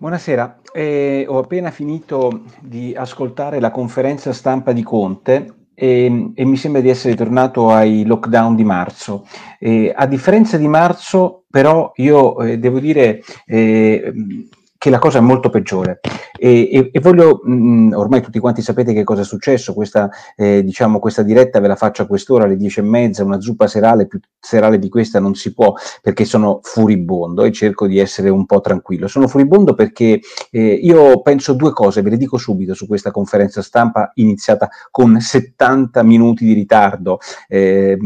Buonasera, eh, ho appena finito di ascoltare la conferenza stampa di Conte e, e mi sembra di essere tornato ai lockdown di marzo. Eh, a differenza di marzo, però, io eh, devo dire eh, che la cosa è molto peggiore. E, e, e voglio, mh, mm, ormai tutti quanti sapete che cosa è successo, questa, eh, diciamo, questa diretta ve la faccio a quest'ora alle dieci e mezza, una zuppa serale, più serale di questa non si può perché sono furibondo e cerco di essere un po' tranquillo. Sono furibondo perché eh, io penso due cose, ve le dico subito su questa conferenza stampa iniziata con 70 minuti di ritardo. Eh,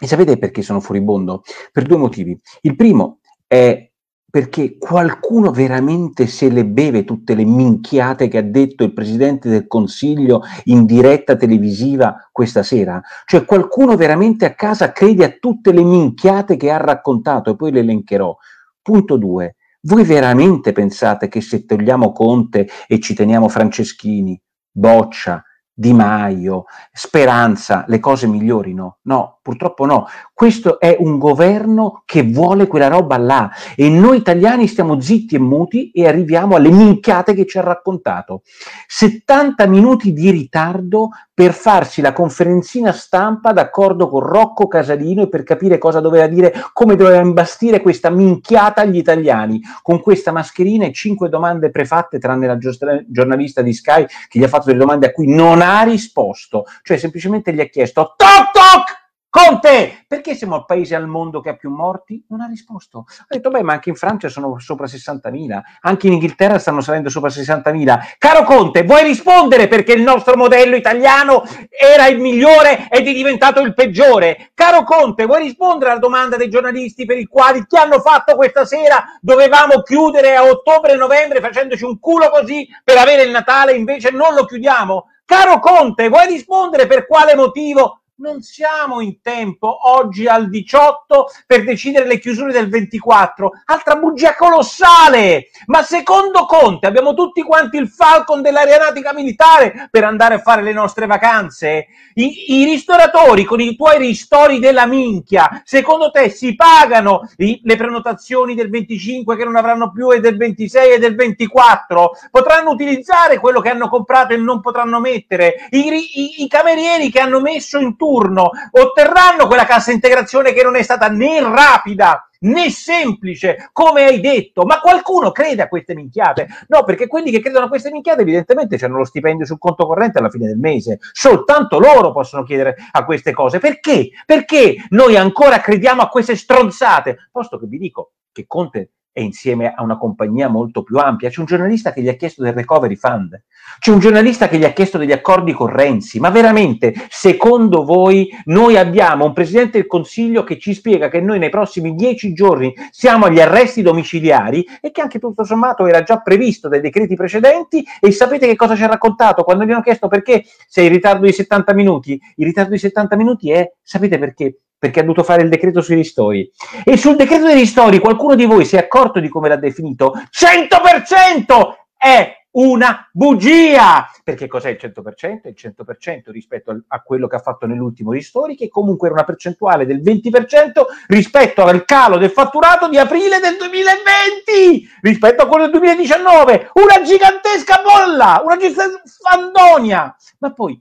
e sapete perché sono furibondo? Per due motivi. Il primo è perché qualcuno veramente se le beve tutte le minchiate che ha detto il Presidente del Consiglio in diretta televisiva questa sera? Cioè qualcuno veramente a casa crede a tutte le minchiate che ha raccontato e poi le elencherò. Punto due. Voi veramente pensate che se togliamo Conte e ci teniamo Franceschini, Boccia, Di Maio, Speranza, le cose migliorino? No, purtroppo no. Questo è un governo che vuole quella roba là e noi italiani stiamo zitti e muti e arriviamo alle minchiate che ci ha raccontato. 70 minuti di ritardo per farsi la conferenzina stampa d'accordo con Rocco Casalino e per capire cosa doveva dire, come doveva imbastire questa minchiata agli italiani, con questa mascherina e cinque domande prefatte, tranne la giornalista di Sky che gli ha fatto delle domande a cui non ha risposto, cioè semplicemente gli ha chiesto toc toc Conte, perché siamo il paese al mondo che ha più morti? Non ha risposto. Ha detto, beh, ma anche in Francia sono sopra 60.000, anche in Inghilterra stanno salendo sopra 60.000. Caro Conte, vuoi rispondere perché il nostro modello italiano era il migliore ed è diventato il peggiore? Caro Conte, vuoi rispondere alla domanda dei giornalisti per i quali ti hanno fatto questa sera? Dovevamo chiudere a ottobre-novembre facendoci un culo così per avere il Natale, invece non lo chiudiamo? Caro Conte, vuoi rispondere per quale motivo non siamo in tempo oggi al 18 per decidere le chiusure del 24. Altra bugia colossale! Ma secondo Conte abbiamo tutti quanti il Falcon dell'aeronautica militare per andare a fare le nostre vacanze? I, I, ristoratori con i tuoi ristori della minchia, secondo te si pagano i, le prenotazioni del 25 che non avranno più e del 26 e del 24? Potranno utilizzare quello che hanno comprato e non potranno mettere? I, i, camerieri che hanno messo in turno otterranno quella cassa integrazione che non è stata né rapida né semplice, come hai detto, ma qualcuno crede a queste minchiate? No, perché quelli che credono a queste minchiate evidentemente hanno lo stipendio sul conto corrente alla fine del mese, soltanto loro possono chiedere a queste cose. Perché? Perché noi ancora crediamo a queste stronzate? Posto che vi dico che Conte è insieme a una compagnia molto più ampia. C'è un giornalista che gli ha chiesto del recovery fund, c'è un giornalista che gli ha chiesto degli accordi con Renzi, ma veramente, secondo voi, noi abbiamo un Presidente del Consiglio che ci spiega che noi nei prossimi dieci giorni siamo agli arresti domiciliari e che anche tutto sommato era già previsto dai decreti precedenti e sapete che cosa ci ha raccontato quando gli hanno chiesto perché sei in ritardo di 70 minuti? Il ritardo di 70 minuti è, sapete perché? Perché ha dovuto fare il decreto sui ristori. E sul decreto dei ristori qualcuno di voi si è accorto di come l'ha definito? 100% è una bugia! Perché cos'è il 100%? Il 100% rispetto a quello che ha fatto nell'ultimo ristori, che comunque era una percentuale del 20% rispetto al calo del fatturato di aprile del 2020 rispetto a quello del 2019. Una gigantesca bolla, una gigantesca fandonia. Ma poi,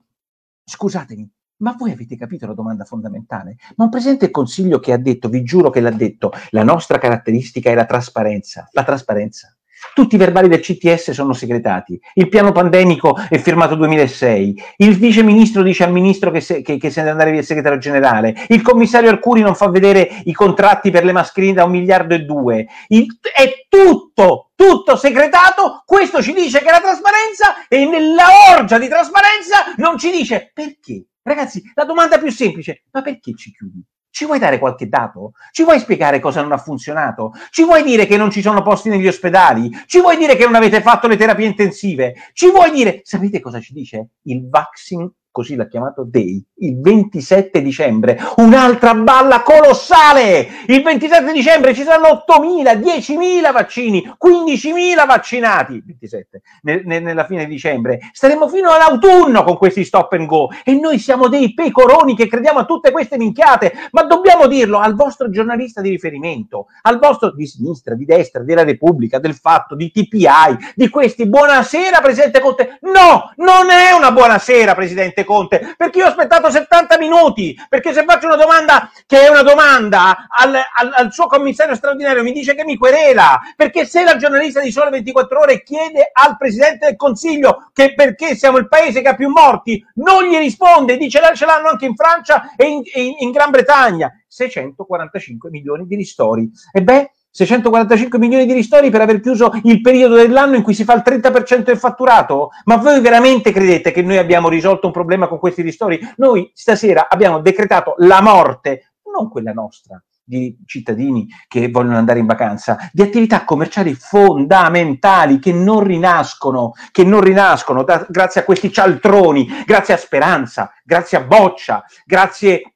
scusatemi, ma voi avete capito la domanda fondamentale? Ma un Presidente del Consiglio che ha detto, vi giuro che l'ha detto, la nostra caratteristica è la trasparenza. La trasparenza. Tutti i verbali del CTS sono segretati, il piano pandemico è firmato 2006, il vice ministro dice al ministro che se, che, che se ne deve andare via il segretario generale, il commissario Arcuri non fa vedere i contratti per le mascherine da un miliardo e due, il, è tutto, tutto segretato, questo ci dice che la trasparenza e nella orgia di trasparenza non ci dice perché. Ragazzi, la domanda più semplice, ma perché ci chiudi? Ci vuoi dare qualche dato? Ci vuoi spiegare cosa non ha funzionato? Ci vuoi dire che non ci sono posti negli ospedali? Ci vuoi dire che non avete fatto le terapie intensive? Ci vuoi dire, sapete cosa ci dice? Il vaccine così l'ha chiamato Day, il 27 dicembre, un'altra balla colossale! Il 27 dicembre ci saranno 8.000, 10.000 vaccini, 15.000 vaccinati, 27, ne, ne, nella fine di dicembre. Staremo fino all'autunno con questi stop and go e noi siamo dei pecoroni che crediamo a tutte queste minchiate, ma dobbiamo dirlo al vostro giornalista di riferimento, al vostro di sinistra, di destra, della Repubblica, del Fatto, di TPI, di questi. Buonasera, Presidente Conte. No, non è una buonasera, Presidente Conte, perché io ho aspettato 70 minuti, perché se faccio una domanda che è una domanda al, al, al suo commissario straordinario mi dice che mi querela, perché se la giornalista di Sole 24 Ore chiede al Presidente del Consiglio che perché siamo il paese che ha più morti, non gli risponde, dice ce l'hanno anche in Francia e in, in, in Gran Bretagna. 645 milioni di ristori. E beh, 645 milioni di ristori per aver chiuso il periodo dell'anno in cui si fa il 30% del fatturato? Ma voi veramente credete che noi abbiamo risolto un problema con questi ristori? Noi stasera abbiamo decretato la morte, non quella nostra, di cittadini che vogliono andare in vacanza, di attività commerciali fondamentali che non rinascono, che non rinascono da, grazie a questi cialtroni, grazie a Speranza, grazie a Boccia, grazie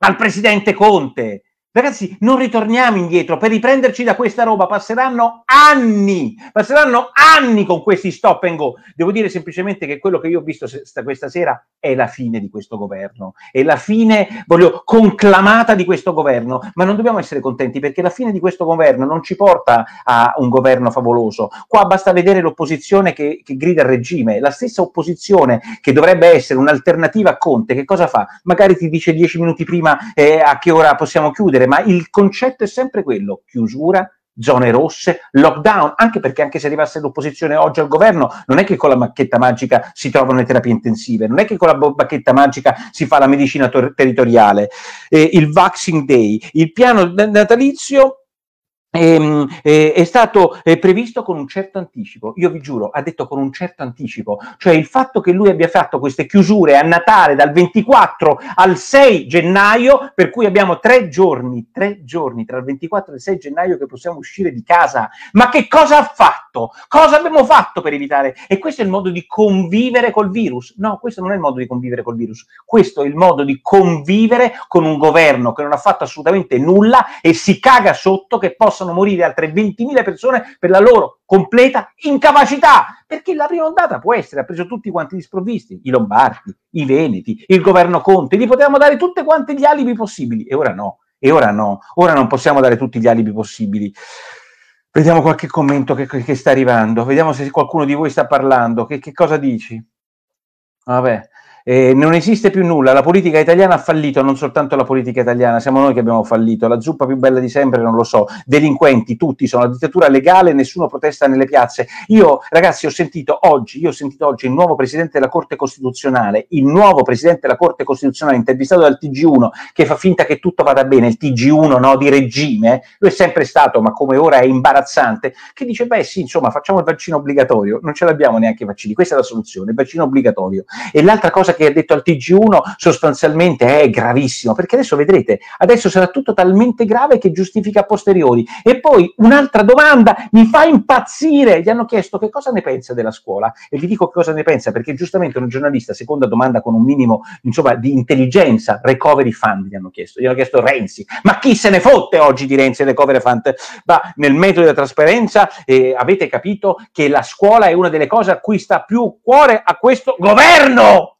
al presidente Conte, Ragazzi, non ritorniamo indietro, per riprenderci da questa roba passeranno anni, passeranno anni con questi stop and go. Devo dire semplicemente che quello che io ho visto questa sera è la fine di questo governo, è la fine, voglio, conclamata di questo governo, ma non dobbiamo essere contenti perché la fine di questo governo non ci porta a un governo favoloso. Qua basta vedere l'opposizione che, che grida al regime, la stessa opposizione che dovrebbe essere un'alternativa a Conte, che cosa fa? Magari ti dice dieci minuti prima eh, a che ora possiamo chiudere chiudere, ma il concetto è sempre quello, chiusura, zone rosse, lockdown, anche perché anche se arrivasse l'opposizione oggi al governo, non è che con la bacchetta magica si trovano le terapie intensive, non è che con la bacchetta magica si fa la medicina ter- territoriale, eh, il Vaccine Day, il piano natalizio Ehm, eh, è stato eh, previsto con un certo anticipo, io vi giuro, ha detto con un certo anticipo, cioè il fatto che lui abbia fatto queste chiusure a Natale dal 24 al 6 gennaio, per cui abbiamo tre giorni, tre giorni tra il 24 e il 6 gennaio che possiamo uscire di casa, ma che cosa ha fatto? Cosa abbiamo fatto per evitare? E questo è il modo di convivere col virus? No, questo non è il modo di convivere col virus, questo è il modo di convivere con un governo che non ha fatto assolutamente nulla e si caga sotto che possa possono morire altre 20.000 persone per la loro completa incapacità, perché la prima ondata può essere, ha preso tutti quanti gli sprovvisti, i lombardi, i veneti, il governo Conte, gli potevamo dare tutte quante gli alibi possibili, e ora no, e ora no, ora non possiamo dare tutti gli alibi possibili. Vediamo qualche commento che, che sta arrivando, vediamo se qualcuno di voi sta parlando, che, che cosa dici? Vabbè, eh, non esiste più nulla, la politica italiana ha fallito, non soltanto la politica italiana, siamo noi che abbiamo fallito, la zuppa più bella di sempre, non lo so, delinquenti, tutti, sono la dittatura legale, nessuno protesta nelle piazze. Io, ragazzi, ho sentito oggi, io ho sentito oggi il nuovo Presidente della Corte Costituzionale, il nuovo Presidente della Corte Costituzionale intervistato dal TG1, che fa finta che tutto vada bene, il TG1 no, di regime, lui è sempre stato, ma come ora è imbarazzante, che dice, beh sì, insomma, facciamo il vaccino obbligatorio, non ce l'abbiamo neanche i vaccini, questa è la soluzione, il vaccino obbligatorio. E l'altra che ha detto al TG1 sostanzialmente è gravissimo, perché adesso vedrete, adesso sarà tutto talmente grave che giustifica a posteriori. E poi un'altra domanda mi fa impazzire, gli hanno chiesto che cosa ne pensa della scuola e vi dico che cosa ne pensa, perché giustamente un giornalista, seconda domanda con un minimo insomma, di intelligenza, recovery fund gli hanno chiesto, gli hanno chiesto Renzi, ma chi se ne fotte oggi di Renzi e recovery fund? Ma nel metodo della trasparenza eh, avete capito che la scuola è una delle cose a cui sta più cuore a questo governo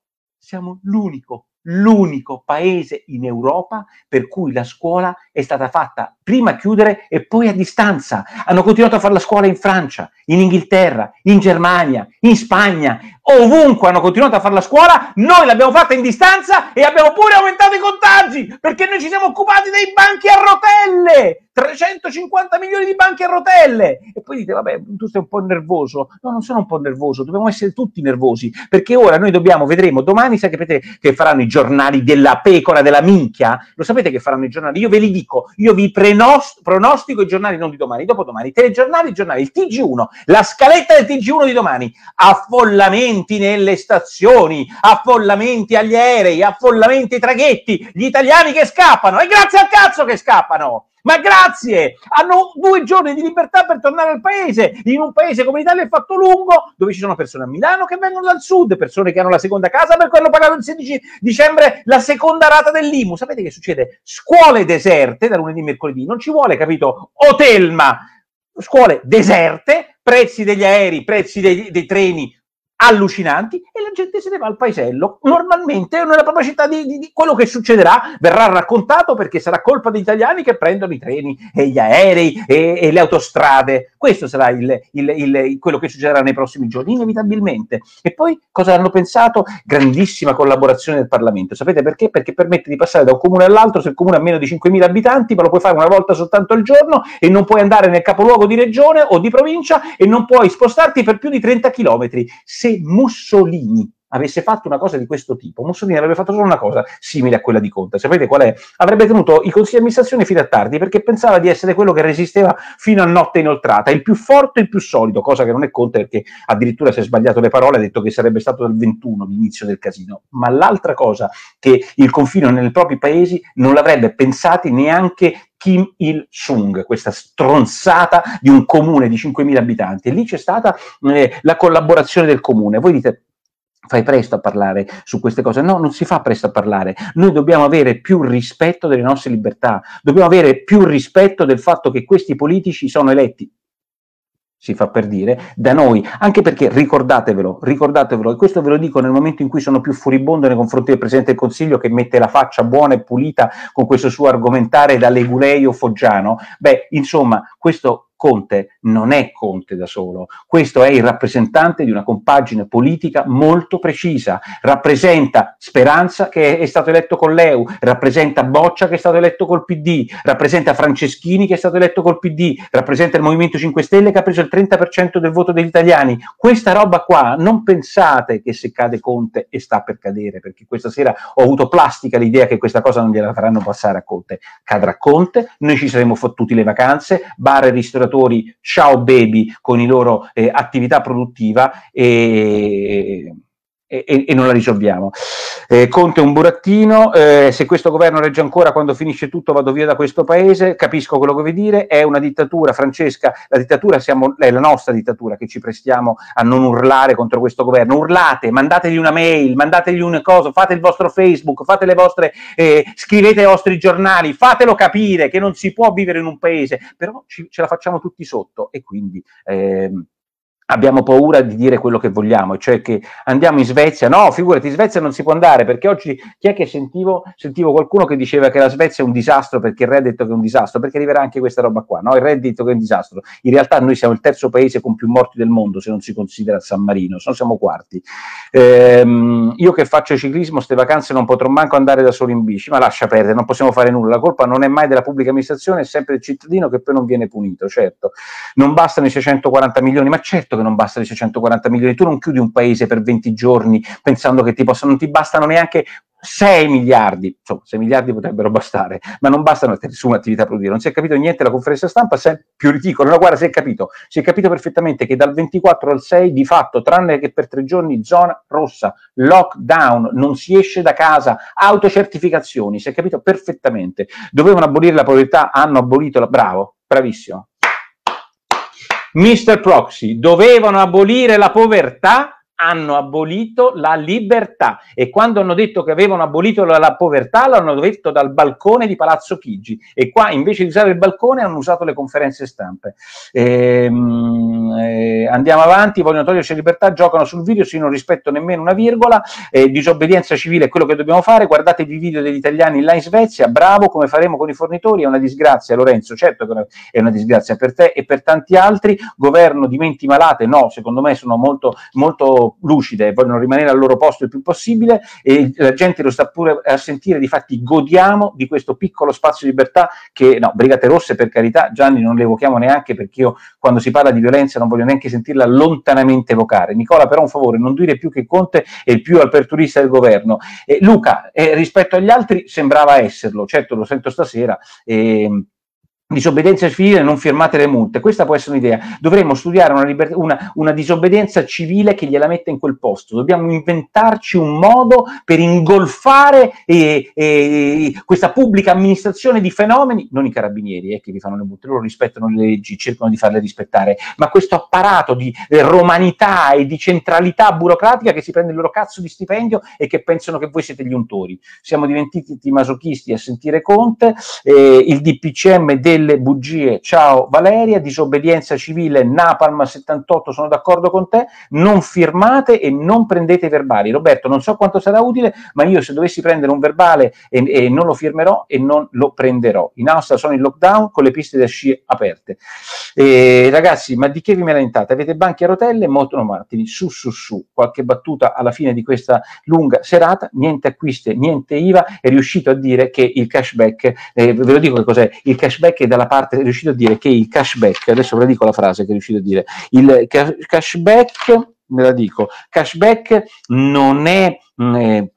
siamo l'unico, l'unico paese in Europa per cui la scuola è stata fatta prima a chiudere e poi a distanza. Hanno continuato a fare la scuola in Francia, in Inghilterra, in Germania, in Spagna, ovunque hanno continuato a fare la scuola, noi l'abbiamo fatta in distanza e abbiamo pure aumentato i contagi perché noi ci siamo occupati dei banchi a rotelle. 350 milioni di banchi a rotelle. E poi dite vabbè tu sei un po' nervoso. No non sono un po' nervoso dobbiamo essere tutti nervosi perché ora noi dobbiamo vedremo domani sapete che faranno i giornali della pecora della minchia? Lo sapete che faranno i giornali? Io ve li dico io vi prenost- pronostico i giornali non di domani dopodomani telegiornali giornali il TG1 la scaletta del TG1 di domani affollamento affollamenti nelle stazioni, affollamenti agli aerei, affollamenti ai traghetti, gli italiani che scappano, e grazie al cazzo che scappano! Ma grazie! Hanno due giorni di libertà per tornare al paese. In un paese come l'Italia è fatto lungo, dove ci sono persone a Milano che vengono dal sud, persone che hanno la seconda casa perché hanno pagato il 16 dicembre la seconda rata dell'IMU. Sapete che succede? Scuole deserte da lunedì e mercoledì. Non ci vuole, capito? Hotelma. Scuole deserte, prezzi degli aerei, prezzi dei, dei treni allucinanti e la gente se ne va al paesello. Normalmente nella propria città di, di, di, quello che succederà verrà raccontato perché sarà colpa degli italiani che prendono i treni e gli aerei e, e le autostrade. Questo sarà il, il, il, quello che succederà nei prossimi giorni, inevitabilmente. E poi cosa hanno pensato? Grandissima collaborazione del Parlamento. Sapete perché? Perché permette di passare da un comune all'altro se il comune ha meno di 5.000 abitanti, ma lo puoi fare una volta soltanto al giorno e non puoi andare nel capoluogo di regione o di provincia e non puoi spostarti per più di 30 km. Se Mussolini avesse fatto una cosa di questo tipo, Mussolini avrebbe fatto solo una cosa simile a quella di Conte. Sapete qual è? Avrebbe tenuto i consigli di amministrazione fino a tardi perché pensava di essere quello che resisteva fino a notte inoltrata, il più forte e il più solido, cosa che non è Conte perché addirittura si è sbagliato le parole, ha detto che sarebbe stato dal 21 l'inizio del casino. Ma l'altra cosa che il confino nei propri paesi non l'avrebbe pensati neanche Kim Il-sung, questa stronzata di un comune di 5.000 abitanti. E lì c'è stata eh, la collaborazione del comune. Voi dite, fai presto a parlare su queste cose. No, non si fa presto a parlare. Noi dobbiamo avere più rispetto delle nostre libertà, dobbiamo avere più rispetto del fatto che questi politici sono eletti si fa per dire, da noi, anche perché ricordatevelo, ricordatevelo, e questo ve lo dico nel momento in cui sono più furibondo nei confronti del Presidente del Consiglio che mette la faccia buona e pulita con questo suo argomentare da Leguleio Foggiano, beh, insomma, questo Conte non è Conte da solo, questo è il rappresentante di una compagine politica molto precisa, rappresenta Speranza che è stato eletto con l'EU, rappresenta Boccia che è stato eletto col PD, rappresenta Franceschini che è stato eletto col PD, rappresenta il Movimento 5 Stelle che ha preso il 30% del voto degli italiani. Questa roba qua non pensate che se cade Conte e sta per cadere, perché questa sera ho avuto plastica l'idea che questa cosa non gliela faranno passare a Conte. Cadrà Conte, noi ci saremo fottuti le vacanze, bar e ristoratori lavoratori ciao baby con i loro eh, attività produttiva e, e, e, non la risolviamo. Eh, Conte è un burattino, eh, se questo governo regge ancora quando finisce tutto vado via da questo paese, capisco quello che vuoi dire, è una dittatura, Francesca, la dittatura siamo, è la nostra dittatura che ci prestiamo a non urlare contro questo governo, urlate, mandategli una mail, mandategli una cosa, fate il vostro Facebook, fate le vostre, eh, scrivete ai vostri giornali, fatelo capire che non si può vivere in un paese, però ci, ce la facciamo tutti sotto e quindi... Ehm, abbiamo paura di dire quello che vogliamo, cioè che andiamo in Svezia, no, figurati, in Svezia non si può andare, perché oggi chi è che sentivo, sentivo qualcuno che diceva che la Svezia è un disastro perché il re ha detto che è un disastro, perché arriverà anche questa roba qua, no, il re ha detto che è un disastro, in realtà noi siamo il terzo paese con più morti del mondo se non si considera San Marino, se no siamo quarti. Ehm, io che faccio ciclismo, queste vacanze non potrò manco andare da solo in bici, ma lascia perdere, non possiamo fare nulla, la colpa non è mai della pubblica amministrazione, è sempre del cittadino che poi non viene punito, certo, non bastano i 640 milioni, ma certo certo che non bastano i 640 milioni, tu non chiudi un paese per 20 giorni pensando che ti possano, non ti bastano neanche 6 miliardi, insomma 6 miliardi potrebbero bastare, ma non bastano su un'attività produttiva, non si è capito niente la conferenza stampa, è più ridicolo, no guarda si è capito, si è capito perfettamente che dal 24 al 6 di fatto, tranne che per tre giorni, zona rossa, lockdown, non si esce da casa, autocertificazioni, si è capito perfettamente, dovevano abolire la povertà, hanno abolito la, bravo, bravissimo, Mr. Proxy, dovevano abolire la povertà hanno abolito la libertà. E quando hanno detto che avevano abolito la, la, povertà l'hanno detto dal balcone di Palazzo Chigi. E qua invece di usare il balcone hanno usato le conferenze stampe. Ehm, eh, andiamo avanti, vogliono toglierci libertà, giocano sul video, se non rispetto nemmeno una virgola, eh, disobbedienza civile è quello che dobbiamo fare, guardatevi i video degli italiani là in Svezia, bravo, come faremo con i fornitori, è una disgrazia Lorenzo, certo che è una disgrazia per te e per tanti altri, governo di menti malate, no, secondo me sono molto, molto lucide, vogliono rimanere al loro posto il più possibile e la gente lo sta pure a sentire, difatti godiamo di questo piccolo spazio di libertà che, no, Brigate Rosse per carità, Gianni non le evochiamo neanche perché io quando si parla di violenza non voglio neanche sentirla lontanamente evocare. Nicola però un favore, non dire più che Conte è il più aperturista del governo. Eh, Luca, eh, rispetto agli altri sembrava esserlo, certo lo sento stasera. Eh, disobbedienza civile non firmate le multe. Questa può essere un'idea. Dovremmo studiare una, liber- una, una, disobbedienza civile che gliela metta in quel posto. Dobbiamo inventarci un modo per ingolfare eh, eh, questa pubblica amministrazione di fenomeni, non i carabinieri eh, che vi fanno le multe, loro rispettano le leggi, cercano di farle rispettare, ma questo apparato di eh, romanità e di centralità burocratica che si prende il loro cazzo di stipendio e che pensano che voi siete gli untori. Siamo diventati masochisti a sentire Conte, eh, il DPCM del delle bugie. Ciao Valeria, disobbedienza civile, Napalm 78, sono d'accordo con te, non firmate e non prendete verbali. Roberto, non so quanto sarà utile, ma io se dovessi prendere un verbale e, e non lo firmerò e non lo prenderò. In Austria sono in lockdown con le piste da sci aperte. E, ragazzi, ma di che vi lamentate? Avete banchi a rotelle, motonomattini, su su su, qualche battuta alla fine di questa lunga serata, niente acquiste, niente IVA, è riuscito a dire che il cashback, eh, ve lo dico che cos'è, il cashback è dalla parte, è riuscito a dire che il cashback, adesso ve la dico la frase che è riuscito a dire, il cashback, me la dico, cashback non è... Mh, eh,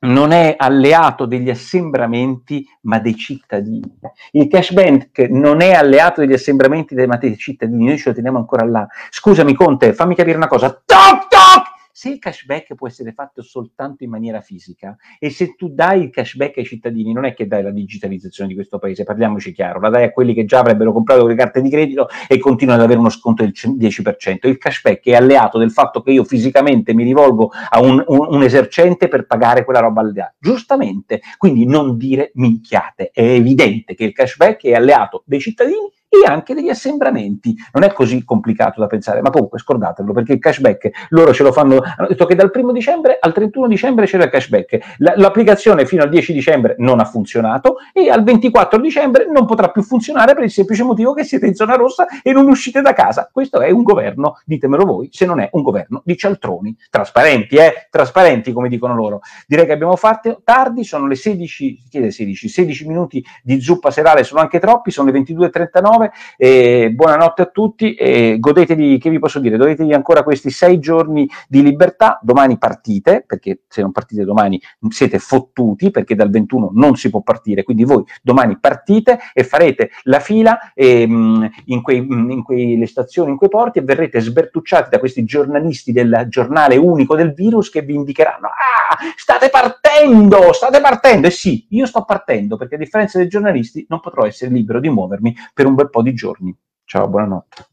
non è alleato degli assembramenti ma dei cittadini. Il cashback non è alleato degli assembramenti ma dei cittadini, noi ce lo teniamo ancora là. Scusami Conte, fammi capire una cosa. Toc toc! Se il cashback può essere fatto soltanto in maniera fisica e se tu dai il cashback ai cittadini, non è che dai la digitalizzazione di questo paese, parliamoci chiaro, la dai a quelli che già avrebbero comprato le carte di credito e continuano ad avere uno sconto del 10%. Il cashback è alleato del fatto che io fisicamente mi rivolgo a un, un, un esercente per pagare quella roba al là. Giustamente, quindi non dire minchiate. È evidente che il cashback è alleato dei cittadini e anche degli assembramenti. Non è così complicato da pensare, ma comunque scordatelo perché il cashback loro ce lo fanno. Hanno detto che dal 1 dicembre al 31 dicembre c'era il cashback. L- l'applicazione fino al 10 dicembre non ha funzionato e al 24 dicembre non potrà più funzionare per il semplice motivo che siete in zona rossa e non uscite da casa. Questo è un governo, ditemelo voi, se non è un governo di cialtroni. Trasparenti, eh? Trasparenti, come dicono loro. Direi che abbiamo fatto tardi, sono le 16, chiede 16, 16 minuti di zuppa serale, sono anche troppi, sono le 22.39 e buonanotte a tutti e godetevi, che vi posso dire, godetevi ancora questi sei giorni di libertà, domani partite, perché se non partite domani siete fottuti, perché dal 21 non si può partire, quindi voi domani partite e farete la fila ehm, in, quei, in quelle stazioni, in quei porti e verrete sbertucciati da questi giornalisti del giornale unico del virus che vi indicheranno, ah, state partendo, state partendo, e sì, io sto partendo, perché a differenza dei giornalisti non potrò essere libero di muovermi per un po' di giorni. Ciao, buonanotte.